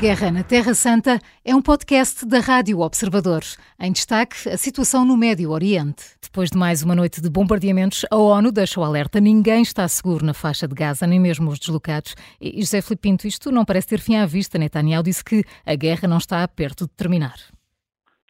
Guerra na Terra Santa é um podcast da Rádio Observador. Em destaque, a situação no Médio Oriente. Depois de mais uma noite de bombardeamentos, a ONU deixou alerta. Ninguém está seguro na faixa de Gaza, nem mesmo os deslocados. E José Filipe Pinto, isto não parece ter fim à vista. Netanyahu disse que a guerra não está perto de terminar.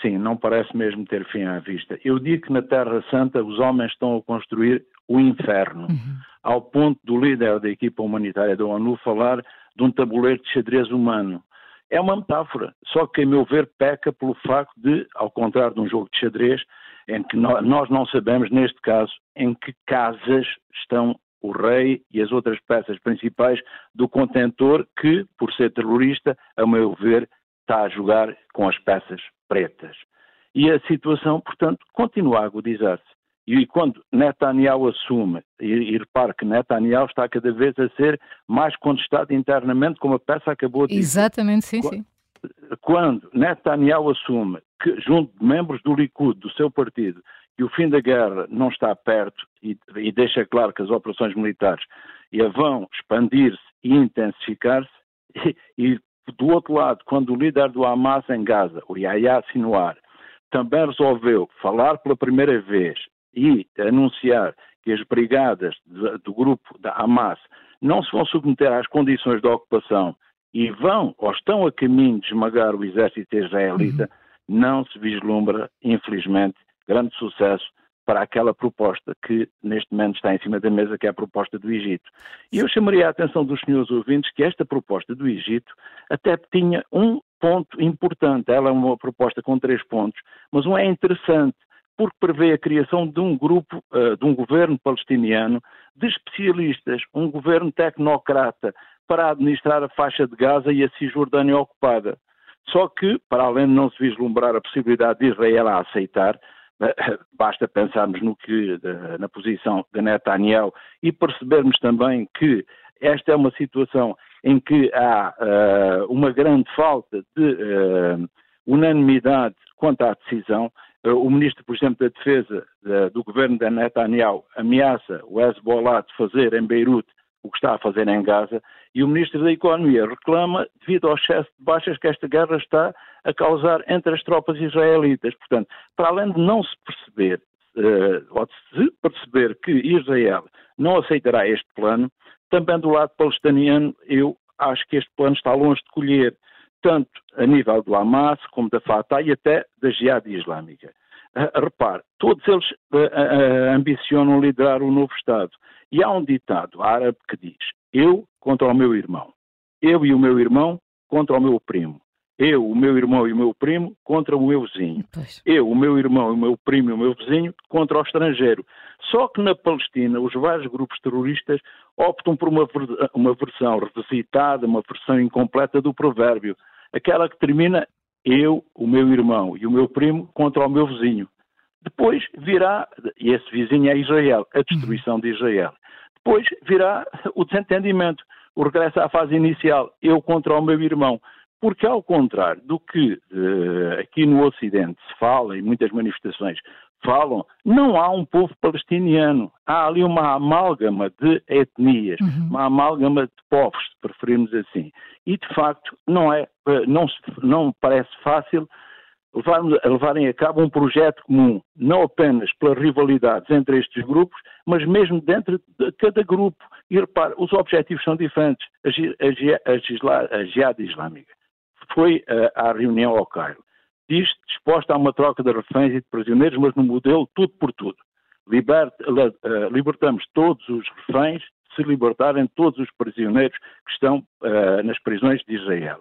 Sim, não parece mesmo ter fim à vista. Eu digo que na Terra Santa os homens estão a construir o inferno, uhum. ao ponto do líder da equipa humanitária da ONU falar de um tabuleiro de xadrez humano é uma metáfora, só que, a meu ver, peca pelo facto de, ao contrário de um jogo de xadrez, em que nós não sabemos, neste caso, em que casas estão o rei e as outras peças principais do contentor que, por ser terrorista, a meu ver, está a jogar com as peças pretas. E a situação, portanto, continua a agudizar-se. E quando Netanyahu assume, e, e repare que Netanyahu está cada vez a ser mais contestado internamente, como a peça acabou de dizer. Exatamente, sim, sim. Quando Netanyahu assume que, junto de membros do Likud, do seu partido, que o fim da guerra não está perto e, e deixa claro que as operações militares vão expandir-se e intensificar-se, e, e, do outro lado, quando o líder do Hamas em Gaza, o Yahya Sinwar, também resolveu falar pela primeira vez e anunciar que as brigadas do grupo da Hamas não se vão submeter às condições da ocupação e vão ou estão a caminho de esmagar o exército israelita, uhum. não se vislumbra, infelizmente, grande sucesso para aquela proposta que neste momento está em cima da mesa, que é a proposta do Egito. E eu chamaria a atenção dos senhores ouvintes que esta proposta do Egito até tinha um ponto importante. Ela é uma proposta com três pontos, mas um é interessante porque prevê a criação de um grupo, uh, de um governo palestiniano de especialistas, um governo tecnocrata para administrar a faixa de Gaza e a Cisjordânia ocupada. Só que, para além de não se vislumbrar a possibilidade de Israel a aceitar, uh, basta pensarmos no que, uh, na posição de Netanyahu e percebermos também que esta é uma situação em que há uma grande falta de unanimidade quanto à decisão eh, o ministro, por exemplo, da Defesa do governo de Netanyahu ameaça o Hezbollah de fazer em Beirute o que está a fazer em Gaza, e o ministro da Economia reclama, devido ao excesso de baixas que esta guerra está a causar entre as tropas israelitas. Portanto, para além de não se perceber, uh, ou de se perceber que Israel não aceitará este plano, também do lado palestiniano eu acho que este plano está longe de colher tanto a nível do Hamas como da Fatah e até da Jihad Islâmica. Uh, repare, todos eles uh, uh, ambicionam liderar um novo Estado. E há um ditado árabe que diz: Eu contra o meu irmão, eu e o meu irmão contra o meu primo, eu, o meu irmão e o meu primo contra o meu vizinho, pois. eu, o meu irmão e o meu primo e o meu vizinho contra o estrangeiro. Só que na Palestina, os vários grupos terroristas optam por uma, uma versão revisitada, uma versão incompleta do provérbio aquela que termina eu, o meu irmão e o meu primo contra o meu vizinho. Depois virá, e esse vizinho é Israel, a destruição de Israel. Depois virá o desentendimento, o regresso à fase inicial, eu contra o meu irmão. Porque, ao contrário do que uh, aqui no Ocidente se fala, em muitas manifestações falam, não há um povo palestiniano. Há ali uma amálgama de etnias, uhum. uma amálgama de povos, se preferirmos assim. E, de facto, não, é, eh, não, não parece fácil levar, levarem a cabo um projeto comum, não apenas pelas rivalidades entre estes grupos, mas mesmo dentro de cada grupo. E repare, os objetivos são diferentes. A, a, a, a Jihad Islâmica foi uh, à reunião ao Cairo diz disposta a uma troca de reféns e de prisioneiros, mas no modelo tudo por tudo. Uh, libertamos todos os reféns se libertarem todos os prisioneiros que estão uh, nas prisões de Israel.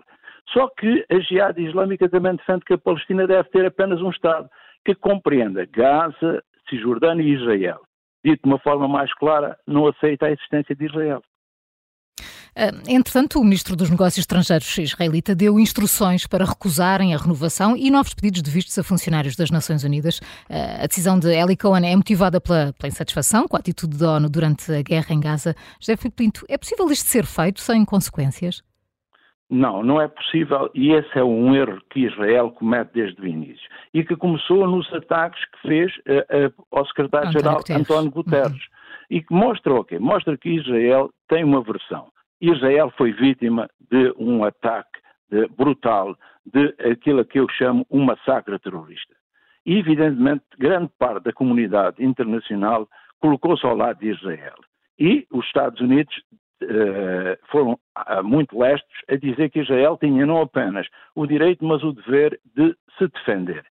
Só que a Jihad Islâmica também defende que a Palestina deve ter apenas um Estado que compreenda Gaza, Cisjordânia e Israel. Dito de uma forma mais clara, não aceita a existência de Israel. Ah, entretanto, o ministro dos Negócios Estrangeiros israelita deu instruções para recusarem a renovação e novos pedidos de vistos a funcionários das Nações Unidas. Ah, a decisão de Eli Cohen é motivada pela, pela insatisfação com a atitude da ONU durante a guerra em Gaza. José Filipe Pinto, é possível isto ser feito sem consequências? Não, não é possível e esse é um erro que Israel comete desde o início e que começou nos ataques que fez uh, uh, ao secretário-geral António Guterres uhum. e que mostra o quê? Mostra que Israel tem uma versão. Israel foi vítima de um ataque de, brutal de aquilo que eu chamo um massacre terrorista. E, evidentemente, grande parte da comunidade internacional colocou-se ao lado de Israel. E os Estados Unidos eh, foram ah, muito lestos a dizer que Israel tinha não apenas o direito, mas o dever de se defender.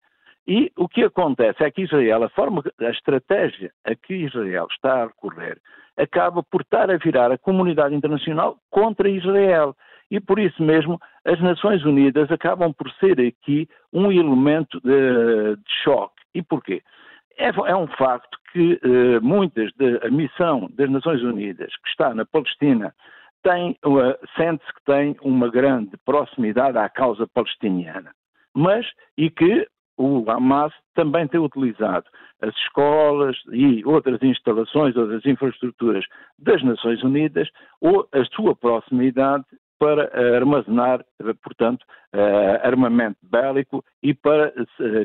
E o que acontece é que Israel, a forma, a estratégia a que Israel está a recorrer, acaba por estar a virar a comunidade internacional contra Israel. E por isso mesmo as Nações Unidas acabam por ser aqui um elemento de, de choque. E porquê? É, é um facto que eh, muitas da missão das Nações Unidas que está na Palestina tem, uh, sente-se que tem uma grande proximidade à causa palestiniana. Mas, e que o Hamas também tem utilizado as escolas e outras instalações, outras infraestruturas das Nações Unidas ou a sua proximidade para armazenar, portanto, armamento bélico e para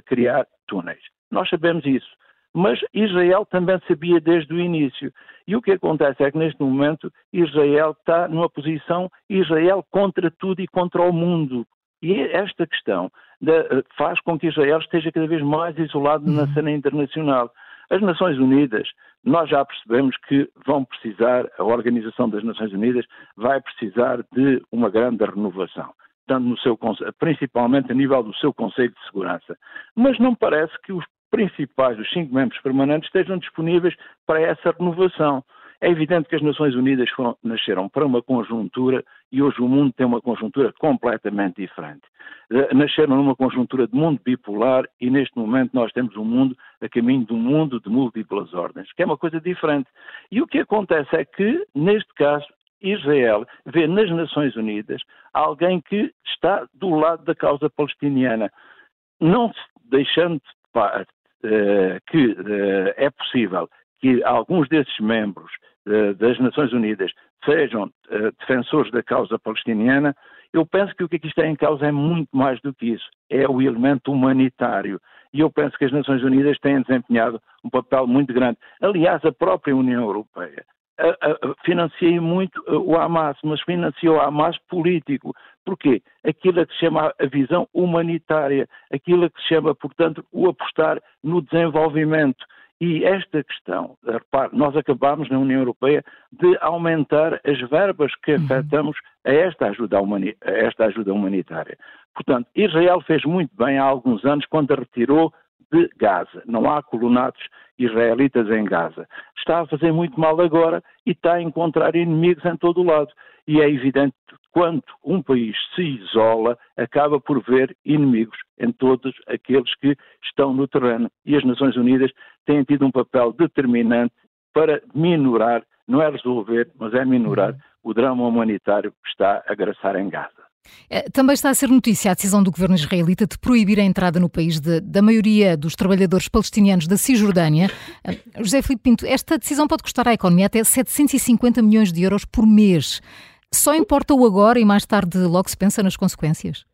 criar túneis. Nós sabemos isso. Mas Israel também sabia desde o início. E o que acontece é que neste momento Israel está numa posição Israel contra tudo e contra o mundo. E esta questão de, faz com que Israel esteja cada vez mais isolado na uhum. cena internacional. As Nações Unidas, nós já percebemos que vão precisar, a Organização das Nações Unidas vai precisar de uma grande renovação, tanto no seu, principalmente a nível do seu Conselho de Segurança. Mas não parece que os principais, os cinco membros permanentes, estejam disponíveis para essa renovação. É evidente que as Nações Unidas foram, nasceram para uma conjuntura e hoje o mundo tem uma conjuntura completamente diferente. Eh, nasceram numa conjuntura de mundo bipolar e neste momento nós temos um mundo a caminho de um mundo de múltiplas ordens, que é uma coisa diferente. E o que acontece é que, neste caso, Israel vê nas Nações Unidas alguém que está do lado da causa palestiniana, não deixando uh, que uh, é possível que alguns desses membros das Nações Unidas sejam defensores da causa palestiniana, eu penso que o que aqui está em causa é muito mais do que isso. É o elemento humanitário. E eu penso que as Nações Unidas têm desempenhado um papel muito grande. Aliás, a própria União Europeia financiei muito o Hamas, mas financiou o Hamas político. Porquê? Aquilo que se chama a visão humanitária, aquilo que se chama, portanto, o apostar no desenvolvimento. E esta questão, repare, nós acabamos na União Europeia de aumentar as verbas que uhum. afetamos a esta ajuda, a esta ajuda humanitária. Portanto, Israel fez muito bem há alguns anos quando a retirou de Gaza. Não há colonatos israelitas em Gaza. Está a fazer muito mal agora e está a encontrar inimigos em todo o lado. E é evidente que quando um país se isola, acaba por ver inimigos em todos aqueles que estão no terreno. E as Nações Unidas têm tido um papel determinante para minorar, não é resolver, mas é minorar uhum. o drama humanitário que está a graçar em Gaza. É, também está a ser notícia a decisão do governo israelita de proibir a entrada no país de, da maioria dos trabalhadores palestinianos da Cisjordânia. É, José Filipe Pinto, esta decisão pode custar à economia até 750 milhões de euros por mês. Só importa o agora e mais tarde logo se pensa nas consequências?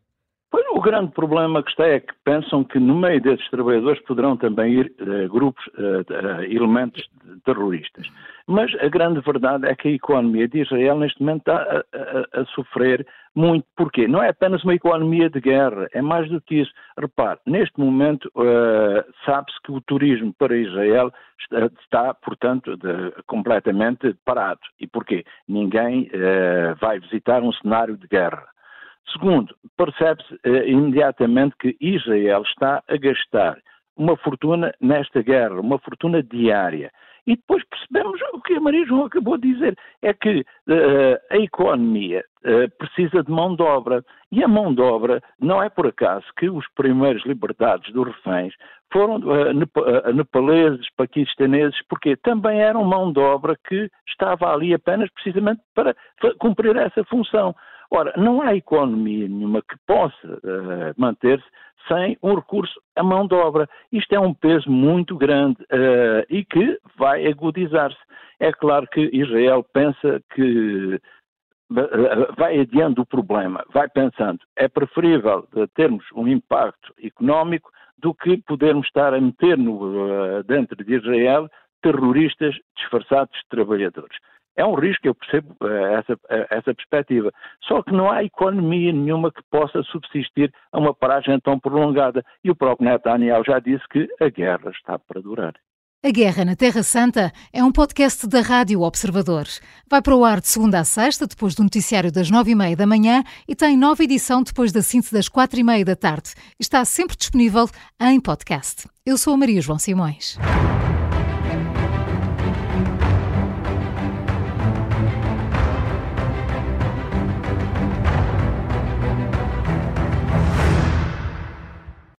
Pois, o grande problema que está é que pensam que no meio desses trabalhadores poderão também ir uh, grupos, uh, uh, elementos terroristas. Mas a grande verdade é que a economia de Israel neste momento está a, a, a, sofrer muito. Porquê? Não é apenas uma economia de guerra, é mais do que isso. Repare, neste momento sabe-se que o turismo para Israel está, está portanto, de, completamente parado. E porquê? Ninguém vai visitar um cenário de guerra. Segundo, percebe-se eh, imediatamente que Israel está a gastar uma fortuna nesta guerra, uma fortuna diária. E depois percebemos o que a Maria João acabou de dizer, é que uh, a economia uh, precisa de mão de obra. E a mão de obra não é por acaso que os primeiros libertados dos reféns foram uh, nepaleses, paquistaneses, porque também eram mão de obra que estava ali apenas precisamente para cumprir essa função. Ora, não há economia nenhuma que possa uh, manter-se sem um recurso à mão de obra. Isto é um peso muito grande uh, e que vai agudizar-se. É claro que Israel pensa que eh, vai adiando o problema, vai pensando, é preferível termos um impacto económico do que podermos estar a meter no, dentro de Israel terroristas disfarçados de trabalhadores. É um risco, eu percebo eh, essa, eh, essa perspectiva. Só que não há economia nenhuma que possa subsistir a uma paragem tão prolongada. E o próprio Netanyahu já disse que a guerra está para durar. A Guerra na Terra Santa é um podcast da Rádio Observadores. Vai para o ar de segunda a sexta, depois do noticiário das nove e meia da manhã e tem nova edição depois da síntese das quatro e meia da tarde. Está sempre disponível em podcast. Eu sou a Maria João Simões.